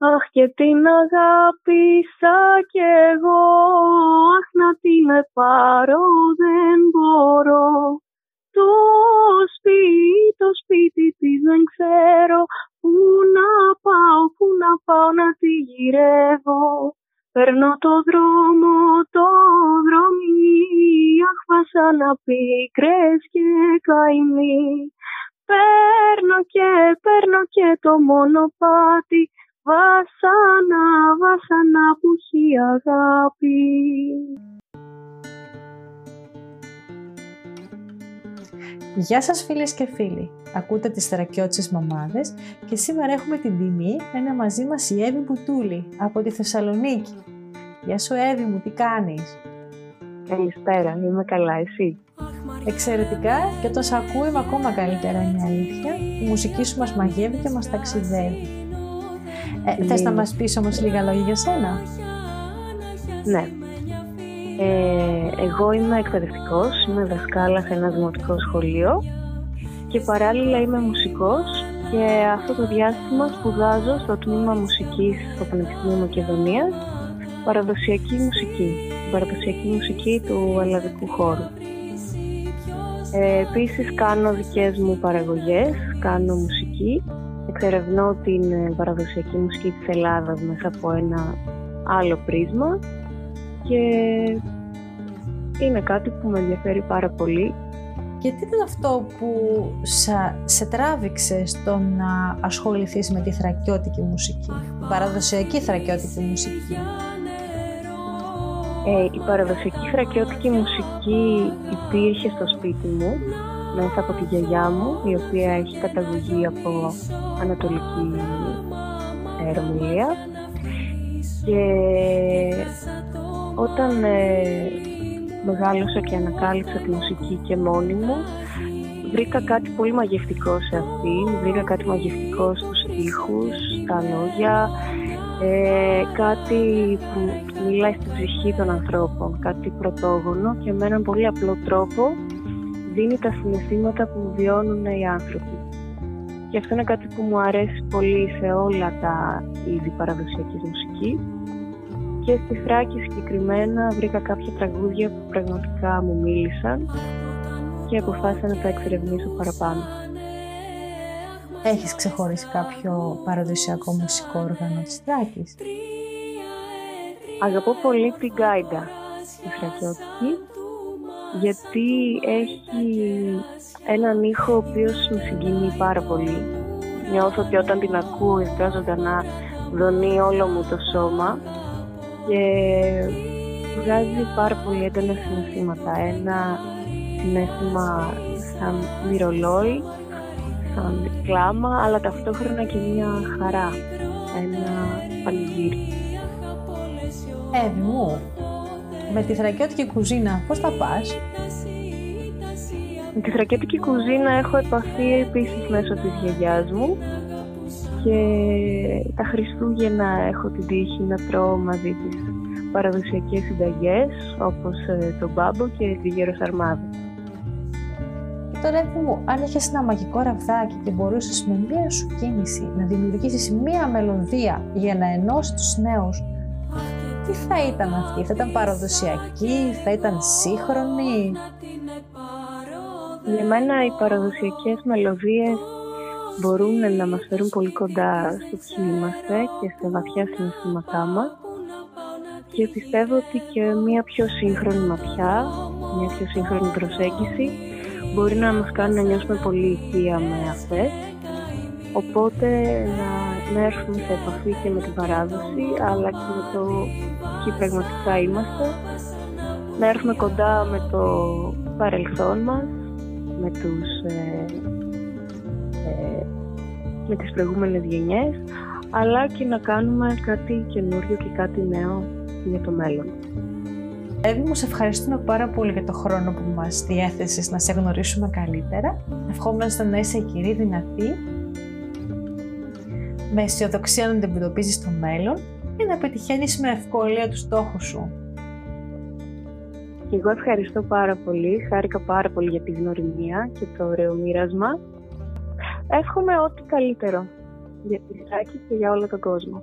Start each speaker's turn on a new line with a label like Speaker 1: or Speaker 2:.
Speaker 1: Αχ και την αγάπησα κι εγώ, αχ να την πάρω δεν μπορώ. Το σπίτι, το σπίτι της δεν ξέρω, πού να πάω, πού να πάω να τη γυρεύω. Παίρνω το δρόμο, το δρόμι, αχ βασάνα πίκρες και καημοί. Παίρνω και παίρνω και το μονοπάτι, Βάσανα, βάσανα που έχει αγάπη.
Speaker 2: Γεια σας φίλες και φίλοι. Ακούτε τις θερακιώτισες μαμάδες και σήμερα έχουμε την τιμή να είναι μαζί μας η Εύη Μπουτούλη από τη Θεσσαλονίκη. Γεια σου Εύη μου, τι κάνεις;
Speaker 1: Καλησπέρα, είμαι καλά, εσύ;
Speaker 2: Εξαιρετικά και όταν σε ακούω είμαι ακόμα καλύτερα, είναι αλήθεια. Η μουσική σου μας μαγεύει και μας ταξιδεύει. Ε, θες να μας πεις όμως λίγα λόγια για σένα;
Speaker 1: Ναι. Ε, εγώ είμαι εκπαιδευτικός, είμαι δασκάλα σε ένα δημοτικό σχολείο και παράλληλα είμαι μουσικός και αυτό το διάστημα σπουδάζω στο τμήμα μουσικής στο Πανεπιστήμιο Μακεδονίας παραδοσιακή μουσική, παραδοσιακή μουσική του ελλαδικού χώρου. Ε, επίσης κάνω δικές μου παραγωγές, κάνω μουσική εξερευνώ την ε, παραδοσιακή μουσική της Ελλάδας μέσα από ένα άλλο πρίσμα και είναι κάτι που με ενδιαφέρει πάρα πολύ.
Speaker 2: Και τι ήταν αυτό που σε τράβηξε στο να ασχοληθείς με τη θρακιώτικη μουσική, η παραδοσιακή θρακιώτικη μουσική;
Speaker 1: Ε, η παραδοσιακή θρακιώτικη μουσική υπήρχε στο σπίτι μου μέσα από τη γιαγιά μου, η οποία έχει καταγωγή από Ανατολική Ρωμιλία. Και όταν ε, μεγάλωσα και ανακάλυψα τη μουσική και μόνη μου, βρήκα κάτι πολύ μαγευτικό σε αυτήν, βρήκα κάτι μαγευτικό στους ήχους, στα λόγια, ε, κάτι που μιλάει στην ψυχή των ανθρώπων, κάτι πρωτόγονο και με έναν πολύ απλό τρόπο δίνει τα συναισθήματα που βιώνουν οι άνθρωποι. Και αυτό είναι κάτι που μου αρέσει πολύ σε όλα τα είδη παραδοσιακής μουσικής. Και στη Θράκη συγκεκριμένα βρήκα κάποια τραγούδια που πραγματικά μου μίλησαν και αποφάσισα να τα εξερευνήσω παραπάνω.
Speaker 2: Έχεις ξεχωρίσει κάποιο παραδοσιακό μουσικό όργανο της Θράκης;
Speaker 1: Αγαπώ πολύ την Γκάιντα, τη Θρακιώτικη γιατί έχει έναν ήχο ο οποίος με συγκινεί πάρα πολύ. Νιώθω ότι όταν την ακούω εστιάζοντα να δονεί όλο μου το σώμα και βγάζει πάρα πολύ έντονα συναισθήματα. Ένα συνέστημα σαν μυρολόι, σαν κλάμα, αλλά ταυτόχρονα και μια χαρά, ένα πανηγύρι.
Speaker 2: Ε, μου, με τη θρακιώτικη κουζίνα πώς θα πας;
Speaker 1: Με τη θρακιώτικη κουζίνα έχω επαφή επίσης μέσω της γιαγιάς μου και τα Χριστούγεννα έχω την τύχη να τρώω μαζί της παραδοσιακές συνταγές όπως ε, το μπάμπο και τη γεροσαρμάδα.
Speaker 2: Τώρα, μου, αν είχες ένα μαγικό ραβδάκι και μπορούσες με μία σου κίνηση να δημιουργήσεις μία μελωδία για να ενώσεις τους νέους τι θα ήταν αυτή, θα ήταν παραδοσιακή, θα ήταν σύγχρονη.
Speaker 1: Για μένα οι παραδοσιακές μελωδίες μπορούν να μας φέρουν πολύ κοντά στο ποιοι είμαστε και στα βαθιά συναισθήματά μας και πιστεύω ότι και μια πιο σύγχρονη ματιά, μια πιο σύγχρονη προσέγγιση μπορεί να μας κάνει να νιώσουμε πολύ οικία με αυτές οπότε να, να έρθουμε σε επαφή και με την παράδοση αλλά και με το ποιοι πραγματικά είμαστε να έρθουμε κοντά με το παρελθόν μας με, τους, ε, ε, με τις προηγούμενες γενιές αλλά και να κάνουμε κάτι καινούριο και κάτι νέο για το μέλλον.
Speaker 2: Εύη μου, σε ευχαριστούμε πάρα πολύ για το χρόνο που μας διέθεσες να σε γνωρίσουμε καλύτερα. Ευχόμαστε να είσαι κυρία δυνατή, με αισιοδοξία να αντιμετωπίζεις το μέλλον και να πετυχαίνεις με ευκολία τους στόχους σου.
Speaker 1: Και εγώ ευχαριστώ πάρα πολύ. Χάρηκα πάρα πολύ για τη γνωριμία και το ωραίο μοίρασμα. Εύχομαι ό,τι καλύτερο για τη Σάκη και για όλο τον κόσμο.